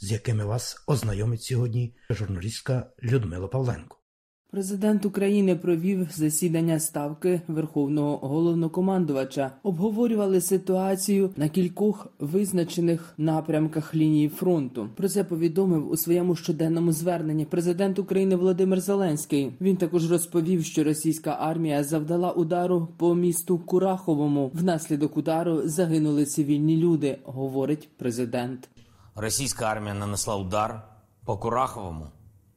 з якими вас ознайомить сьогодні журналістка Людмила Павленко. Президент України провів засідання ставки Верховного головнокомандувача. Обговорювали ситуацію на кількох визначених напрямках лінії фронту. Про це повідомив у своєму щоденному зверненні президент України Володимир Зеленський. Він також розповів, що російська армія завдала удару по місту Кураховому. Внаслідок удару загинули цивільні люди, говорить президент. Російська армія нанесла удар по Кураховому,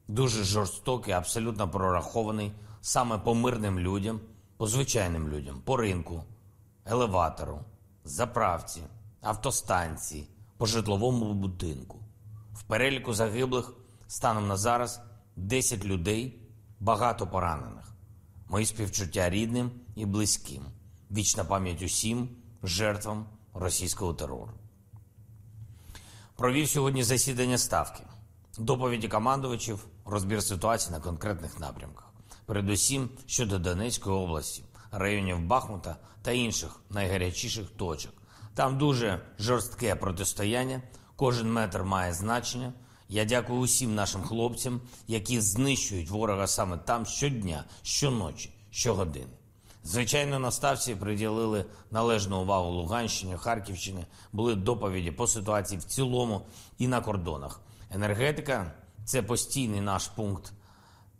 дуже жорстокий, абсолютно прорахований саме по мирним людям, по звичайним людям, по ринку, елеватору, заправці, автостанції, по житловому будинку. В переліку загиблих станом на зараз 10 людей, багато поранених. Мої співчуття рідним і близьким. Вічна пам'ять усім жертвам російського терору. Провів сьогодні засідання ставки, доповіді командувачів, розбір ситуації на конкретних напрямках, передусім щодо Донецької області, районів Бахмута та інших найгарячіших точок. Там дуже жорстке протистояння, кожен метр має значення. Я дякую усім нашим хлопцям, які знищують ворога саме там щодня, щоночі, щогодини. Звичайно, на ставці приділили належну увагу Луганщині, Харківщині, були доповіді по ситуації в цілому і на кордонах. Енергетика це постійний наш пункт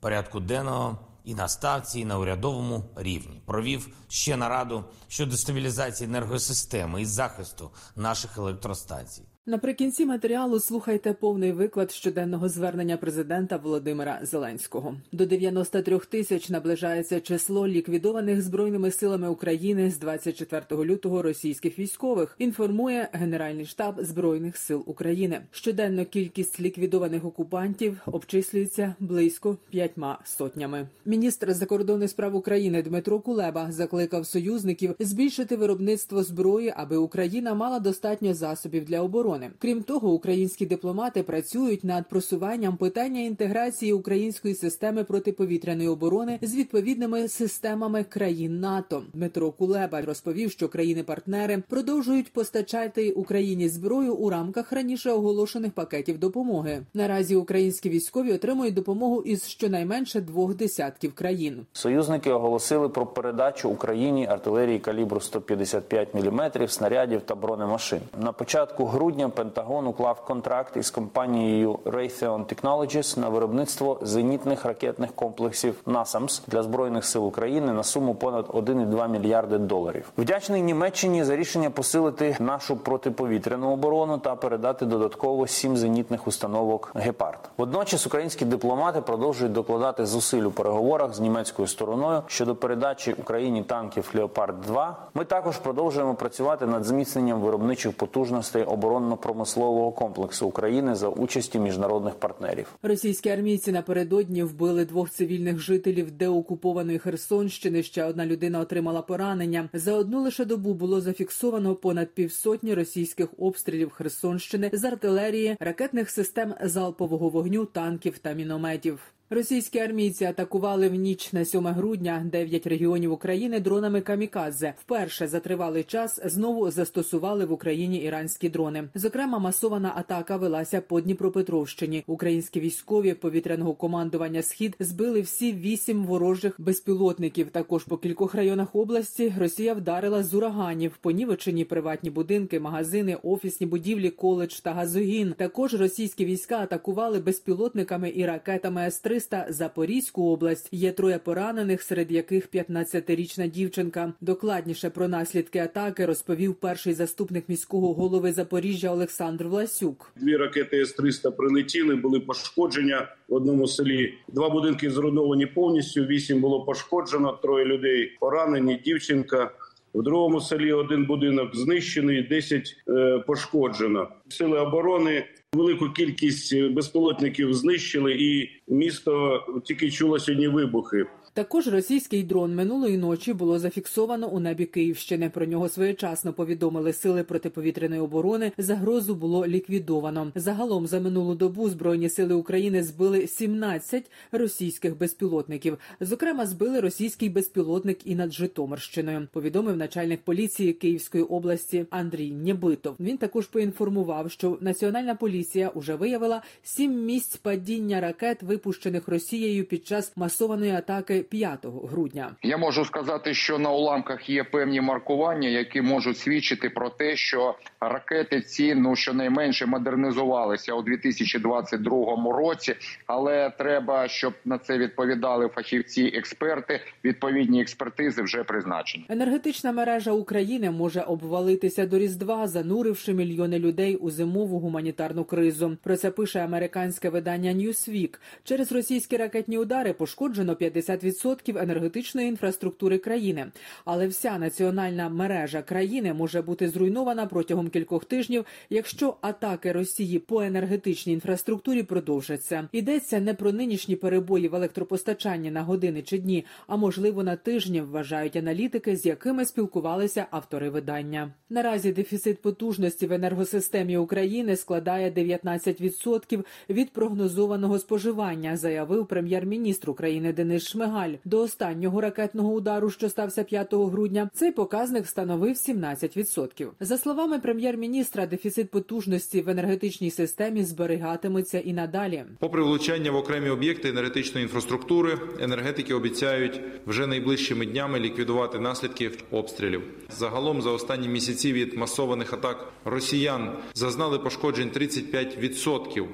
порядку денного і на ставці, і на урядовому рівні. Провів ще нараду щодо стабілізації енергосистеми і захисту наших електростанцій. Наприкінці матеріалу слухайте повний виклад щоденного звернення президента Володимира Зеленського. До 93 тисяч наближається число ліквідованих збройними силами України з 24 лютого російських військових. Інформує Генеральний штаб збройних сил України. Щоденно кількість ліквідованих окупантів обчислюється близько п'ятьма сотнями. Міністр закордонних справ України Дмитро Кулеба закликав союзників збільшити виробництво зброї, аби Україна мала достатньо засобів для оборони. Крім того, українські дипломати працюють над просуванням питання інтеграції української системи протиповітряної оборони з відповідними системами країн НАТО. Дмитро Кулеба розповів, що країни-партнери продовжують постачати Україні зброю у рамках раніше оголошених пакетів допомоги. Наразі українські військові отримують допомогу із щонайменше двох десятків країн. Союзники оголосили про передачу Україні артилерії калібру 155 мм, снарядів та бронемашин. На початку грудня Пентагон уклав контракт із компанією Raytheon Technologies на виробництво зенітних ракетних комплексів NASAMS для збройних сил України на суму понад 1,2 мільярди доларів. Вдячний Німеччині за рішення посилити нашу протиповітряну оборону та передати додатково сім зенітних установок Гепард. Водночас українські дипломати продовжують докладати зусиль у переговорах з німецькою стороною щодо передачі Україні танків Леопард 2 Ми також продовжуємо працювати над зміцненням виробничих потужностей оборонно-промислового комплексу України за участі міжнародних партнерів. Російські армійці напередодні вбили двох цивільних жителів деокупованої Херсонщини. Ще одна людина отримала поранення. За одну лише добу було зафіксовано понад півсотні російських обстрілів Херсонщини з артилерії, ракетних систем залпового вогню, танків та мінометів. Російські армійці атакували в ніч на 7 грудня 9 регіонів України дронами камікадзе. Вперше за тривалий час знову застосували в Україні іранські дрони. Зокрема, масована атака велася по Дніпропетровщині. Українські військові повітряного командування Схід збили всі вісім ворожих безпілотників. Також по кількох районах області Росія вдарила з ураганів. Понівечені приватні будинки, магазини, офісні будівлі, коледж та газогін. Також російські війська атакували безпілотниками і ракетами С-300 Запорізьку область. Є троє поранених, серед яких 15-річна дівчинка. Докладніше про наслідки атаки розповів перший заступник міського голови Запоріжжя Олександр Власюк. Дві ракети С-300 прилетіли, були пошкодження в одному селі. Два будинки зруйновані повністю. Вісім було пошкоджено. Троє людей поранені. Дівчинка. В другому селі один будинок знищений, 10 е, пошкоджено. Сили оборони Велику кількість безпілотників знищили, і місто тільки чуло сьогодні вибухи. Також російський дрон минулої ночі було зафіксовано у небі Київщини. Про нього своєчасно повідомили сили протиповітряної оборони. Загрозу було ліквідовано. Загалом за минулу добу збройні сили України збили 17 російських безпілотників. Зокрема, збили російський безпілотник і над Житомирщиною. Повідомив начальник поліції Київської області Андрій Нєбитов. Він також поінформував, що національна поліція уже виявила сім місць падіння ракет, випущених Росією під час масованої атаки 5 грудня. Я можу сказати, що на уламках є певні маркування, які можуть свідчити про те, що ракети ці ну щонайменше модернізувалися у 2022 році. Але треба, щоб на це відповідали фахівці, експерти. Відповідні експертизи вже призначені. Енергетична мережа України може обвалитися до різдва, зануривши мільйони людей у зимову гуманітарну кризу. Про це пише американське видання Newsweek. Через російські ракетні удари пошкоджено 50% енергетичної інфраструктури країни. Але вся національна мережа країни може бути зруйнована протягом кількох тижнів, якщо атаки Росії по енергетичній інфраструктурі продовжаться. Йдеться не про нинішні перебої в електропостачанні на години чи дні, а можливо на тижні, вважають аналітики, з якими спілкувалися автори видання. Наразі дефіцит потужності в енергосистемі України складає 19% від прогнозованого споживання, заявив прем'єр-міністр України Денис Шмигаль. До останнього ракетного удару, що стався 5 грудня, цей показник становив 17%. За словами прем'єр-міністра, дефіцит потужності в енергетичній системі зберігатиметься і надалі. Попри влучання в окремі об'єкти енергетичної інфраструктури, енергетики обіцяють вже найближчими днями ліквідувати наслідки обстрілів. Загалом за останні місяці від масованих атак росіян зазнали пошкоджень 35%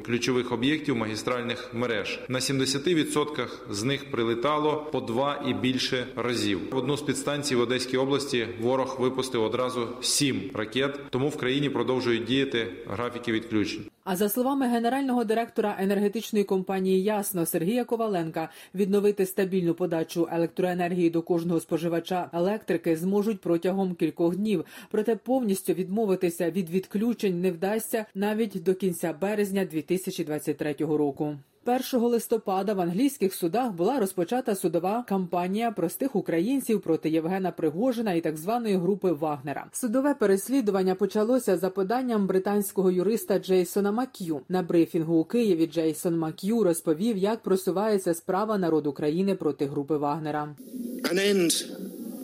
ключових об'єктів магістральних мереж. На 70% з них прилетало по два і більше разів. В одну з підстанцій в Одеській області ворог випустив одразу сім ракет, тому в країні продовжують діяти графіки відключень. А за словами генерального директора енергетичної компанії Ясно Сергія Коваленка, відновити стабільну подачу електроенергії до кожного споживача електрики зможуть протягом кількох днів. Проте повністю відмовитися від відключень не вдасться навіть до кінця березня 2023 року. 1 листопада в англійських судах була розпочата судова кампанія простих українців проти Євгена Пригожина і так званої групи Вагнера. Судове переслідування почалося за поданням британського юриста Джейсона Мак'ю. На брифінгу у Києві Джейсон Мак'ю розповів, як просувається справа народу країни проти групи Вагнера. An end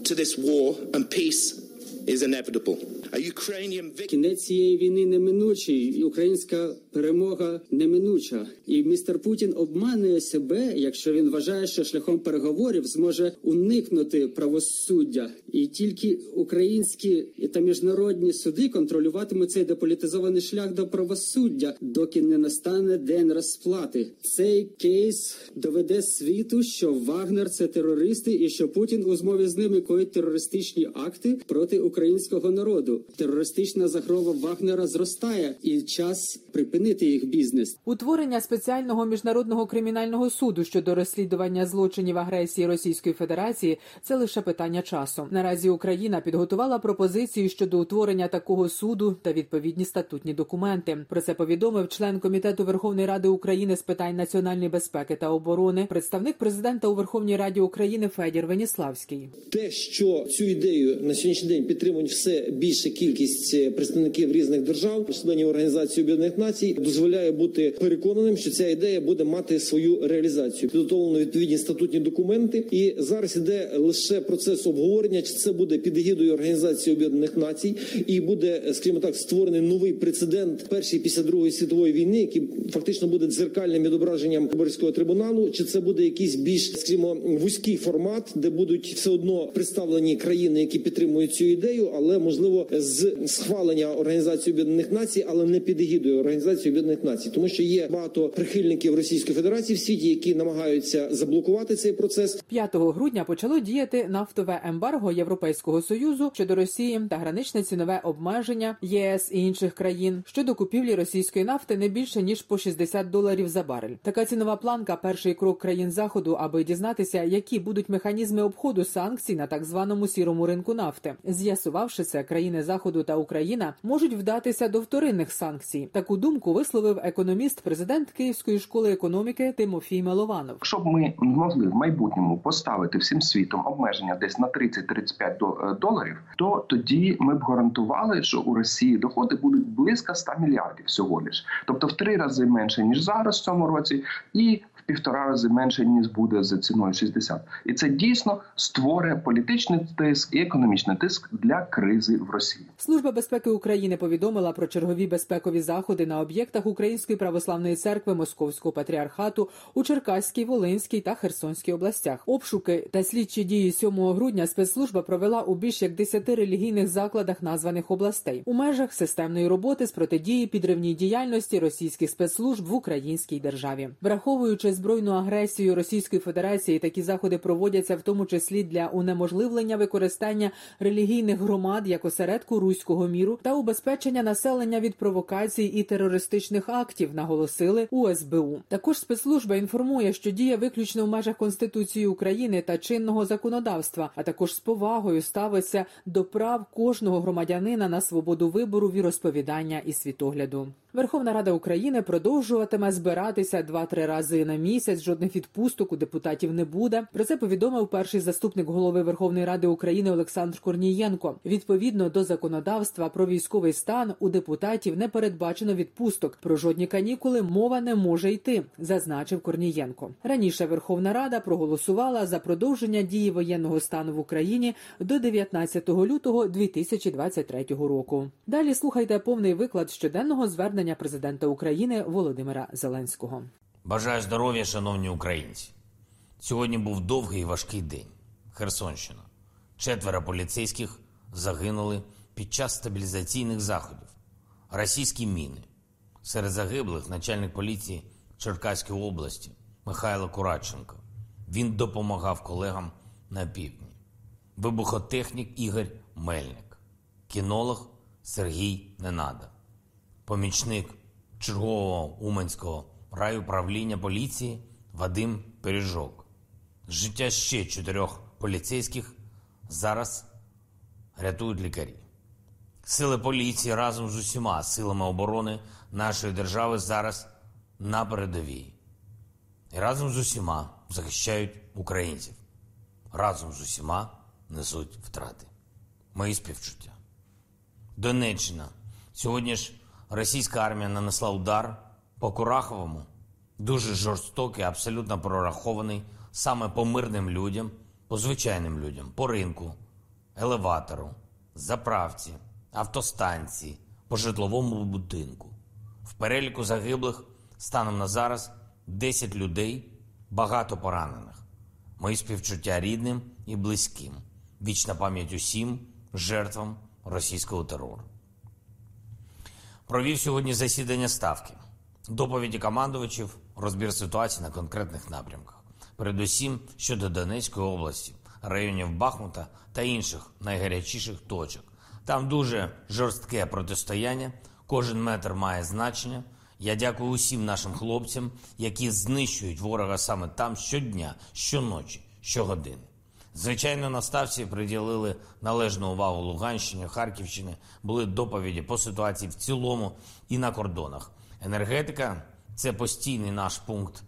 to this war and peace Кінець цієї війни неминучий, українська перемога неминуча. І містер Путін обманує себе, якщо він вважає, що шляхом переговорів зможе уникнути правосуддя, і тільки українські та міжнародні суди контролюватимуть цей деполітизований шлях до правосуддя, доки не настане день розплати. Цей кейс доведе світу, що Вагнер це терористи, і що Путін у змові з ними коїть терористичні акти проти українського народу. Терористична загрова Вагнера зростає, і час припинити їх бізнес. Утворення спеціального міжнародного кримінального суду щодо розслідування злочинів агресії Російської Федерації це лише питання часу. Наразі Україна підготувала пропозицію щодо утворення такого суду та відповідні статутні документи. Про це повідомив член комітету Верховної Ради України з питань національної безпеки та оборони, представник президента у Верховній Раді України Федір Веніславський. Те, що цю ідею на сьогоднішній день підтримують все більша кількість е, представників різних держав, членів організації Об'єднаних Націй, дозволяє бути переконаним, що ця ідея буде мати свою реалізацію. Підготовлено відповідні статутні документи, і зараз іде лише процес обговорення, чи це буде під егідою організації Об'єднаних Націй, і буде, скажімо так, створений новий прецедент першої після другої світової війни, який фактично буде дзеркальним відображенням Кобарського трибуналу, чи це буде якийсь більш, скажімо, вузький формат, де будуть все одно представлені країни, які підтримують цю ідею, але можливо з схвалення організації Об'єднаних Націй, але не під егідою організації Об'єднаних Націй, тому що є багато прихильників Російської Федерації в світі, які намагаються заблокувати цей процес. 5 грудня почало діяти нафтове ембарго Європейського союзу щодо Росії та граничне цінове обмеження ЄС і інших країн щодо купівлі російської нафти не більше ніж по 60 доларів за барель. Така цінова планка перший крок країн заходу, аби дізнатися, які будуть механізми обходу санкцій на так званому сірому ринку нафти. З'ясувати з'ясувавши країни заходу та Україна можуть вдатися до вторинних санкцій. Таку думку висловив економіст, президент Київської школи економіки Тимофій Милованов. Якщо б ми могли в майбутньому поставити всім світом обмеження десь на 30-35 е, доларів, то тоді ми б гарантували, що у Росії доходи будуть близько 100 мільярдів всього лиш, тобто в три рази менше ніж зараз в цьому році, і півтора рази менше ніж буде за ціною 60. І це дійсно створює політичний тиск і економічний тиск для кризи в Росії. Служба безпеки України повідомила про чергові безпекові заходи на об'єктах Української православної церкви Московського патріархату у Черкаській, Волинській та Херсонській областях. Обшуки та слідчі дії 7 грудня спецслужба провела у більш як 10 релігійних закладах названих областей у межах системної роботи з протидії підривній діяльності російських спецслужб в українській державі, враховуючи збройну агресію Російської Федерації такі заходи проводяться в тому числі для унеможливлення використання релігійних громад як осередку руського міру та убезпечення населення від провокацій і терористичних актів, наголосили у СБУ. Також спецслужба інформує, що діє виключно в межах Конституції України та чинного законодавства, а також з повагою ставиться до прав кожного громадянина на свободу вибору, віросповідання і світогляду. Верховна Рада України продовжуватиме збиратися два-три рази на місяць. Жодних відпусток у депутатів не буде. Про це повідомив перший заступник голови Верховної Ради України Олександр Корнієнко. Відповідно до законодавства про військовий стан у депутатів не передбачено відпусток. Про жодні канікули мова не може йти, зазначив Корнієнко. Раніше Верховна Рада проголосувала за продовження дії воєнного стану в Україні до 19 лютого 2023 року. Далі слухайте повний виклад щоденного звернення президента України Володимира Зеленського. Бажаю здоров'я, шановні українці. Сьогодні був довгий і важкий день. Херсонщина. Четверо поліцейських загинули під час стабілізаційних заходів. Російські міни. Серед загиблих начальник поліції Черкаської області Михайло Кураченко. Він допомагав колегам на півдні. Вибухотехнік Ігор Мельник, кінолог Сергій Ненада, помічник чергового Уманського райуправління поліції Вадим Пиріжок. Життя ще чотирьох поліцейських зараз рятують лікарі. Сили поліції разом з усіма силами оборони нашої держави зараз на передовій. І разом з усіма захищають українців. Разом з усіма несуть втрати. Мої співчуття. Донеччина. Сьогодні ж російська армія нанесла удар по Кураховому, дуже жорстокий, абсолютно прорахований саме по мирним людям, по звичайним людям, по ринку, елеватору, заправці, автостанції, по житловому будинку. В переліку загиблих станом на зараз 10 людей, багато поранених. Мої співчуття рідним і близьким. Вічна пам'ять усім жертвам російського терору. Провів сьогодні засідання ставки, доповіді командувачів, розбір ситуації на конкретних напрямках, передусім щодо Донецької області, районів Бахмута та інших найгарячіших точок. Там дуже жорстке протистояння, кожен метр має значення. Я дякую усім нашим хлопцям, які знищують ворога саме там щодня, щоночі, щогодини. Звичайно, на ставці приділили належну увагу Луганщині, Харківщини, були доповіді по ситуації в цілому і на кордонах. Енергетика це постійний наш пункт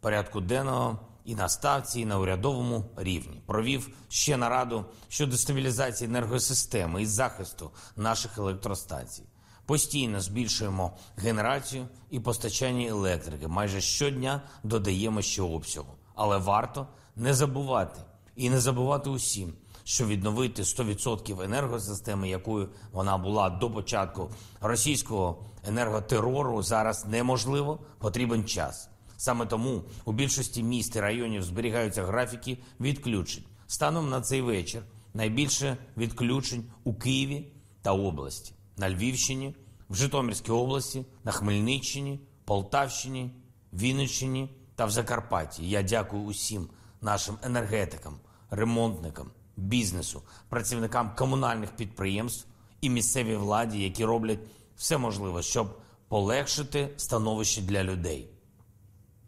порядку денного і на ставці, і на урядовому рівні. Провів ще нараду щодо стабілізації енергосистеми і захисту наших електростанцій. Постійно збільшуємо генерацію і постачання електрики. Майже щодня додаємо ще обсягу. Але варто не забувати і не забувати усім, що відновити 100% енергосистеми, якою вона була до початку російського енерготерору, зараз неможливо. Потрібен час. Саме тому у більшості міст і районів зберігаються графіки відключень. Станом на цей вечір найбільше відключень у Києві та області, на Львівщині, в Житомирській області, на Хмельниччині, Полтавщині, Вінниччині та в Закарпатті. Я дякую усім нашим енергетикам, ремонтникам, бізнесу, працівникам комунальних підприємств і місцевій владі, які роблять все можливе, щоб полегшити становище для людей.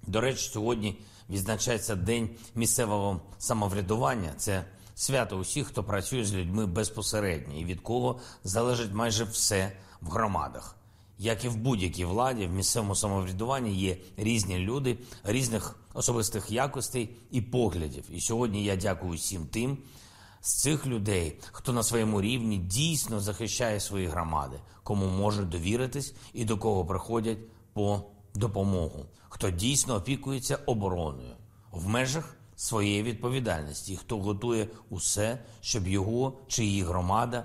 До речі, сьогодні відзначається День місцевого самоврядування. Це свято усіх, хто працює з людьми безпосередньо і від кого залежить майже все в громадах. Як і в будь-якій владі, в місцевому самоврядуванні є різні люди, різних особистих якостей і поглядів. І сьогодні я дякую всім тим з цих людей, хто на своєму рівні дійсно захищає свої громади, кому можуть довіритись і до кого приходять по допомогу, хто дійсно опікується обороною в межах своєї відповідальності, хто готує усе, щоб його чи її громада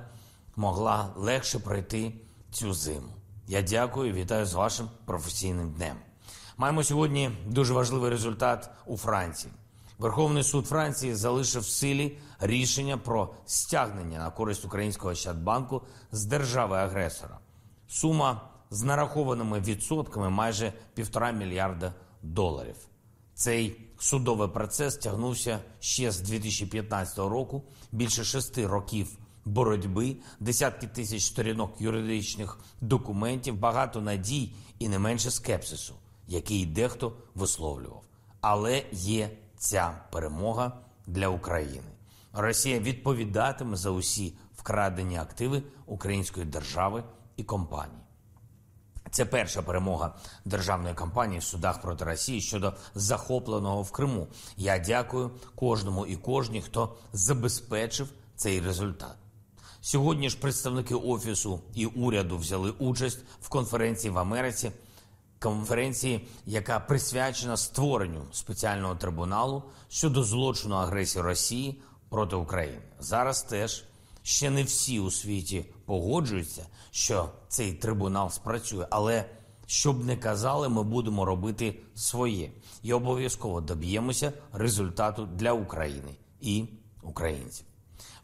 могла легше пройти цю зиму. Я дякую, і вітаю з вашим професійним днем. Маємо сьогодні дуже важливий результат у Франції. Верховний суд Франції залишив в силі рішення про стягнення на користь українського Ощадбанку з держави-агресора. Сума з нарахованими відсотками майже півтора мільярда доларів. Цей судовий процес тягнувся ще з 2015 року. Більше шести років боротьби, десятки тисяч сторінок юридичних документів, багато надій і не менше скепсису, який дехто висловлював. Але є ця перемога для України. Росія відповідатиме за усі вкрадені активи української держави і компанії. Це перша перемога державної кампанії в судах проти Росії щодо захопленого в Криму. Я дякую кожному і кожній, хто забезпечив цей результат. Сьогодні ж представники офісу і уряду взяли участь в конференції в Америці, конференції, яка присвячена створенню спеціального трибуналу щодо злочину агресії Росії проти України. Зараз теж ще не всі у світі погоджуються, що цей трибунал спрацює, але щоб не казали, ми будемо робити своє і обов'язково доб'ємося результату для України і українців.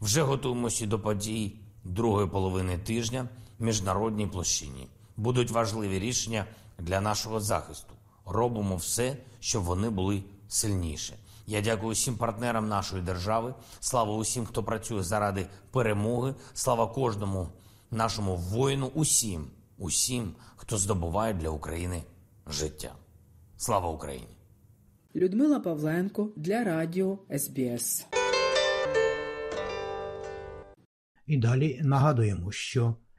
Вже готуємося до подій другої половини тижня в міжнародній площині. Будуть важливі рішення для нашого захисту. Робимо все, щоб вони були сильніші. Я дякую всім партнерам нашої держави. Слава усім, хто працює заради перемоги. Слава кожному нашому воїну, усім, усім, хто здобуває для України життя. Слава Україні! Людмила Павленко для Радіо СБС. І далі нагадуємо, що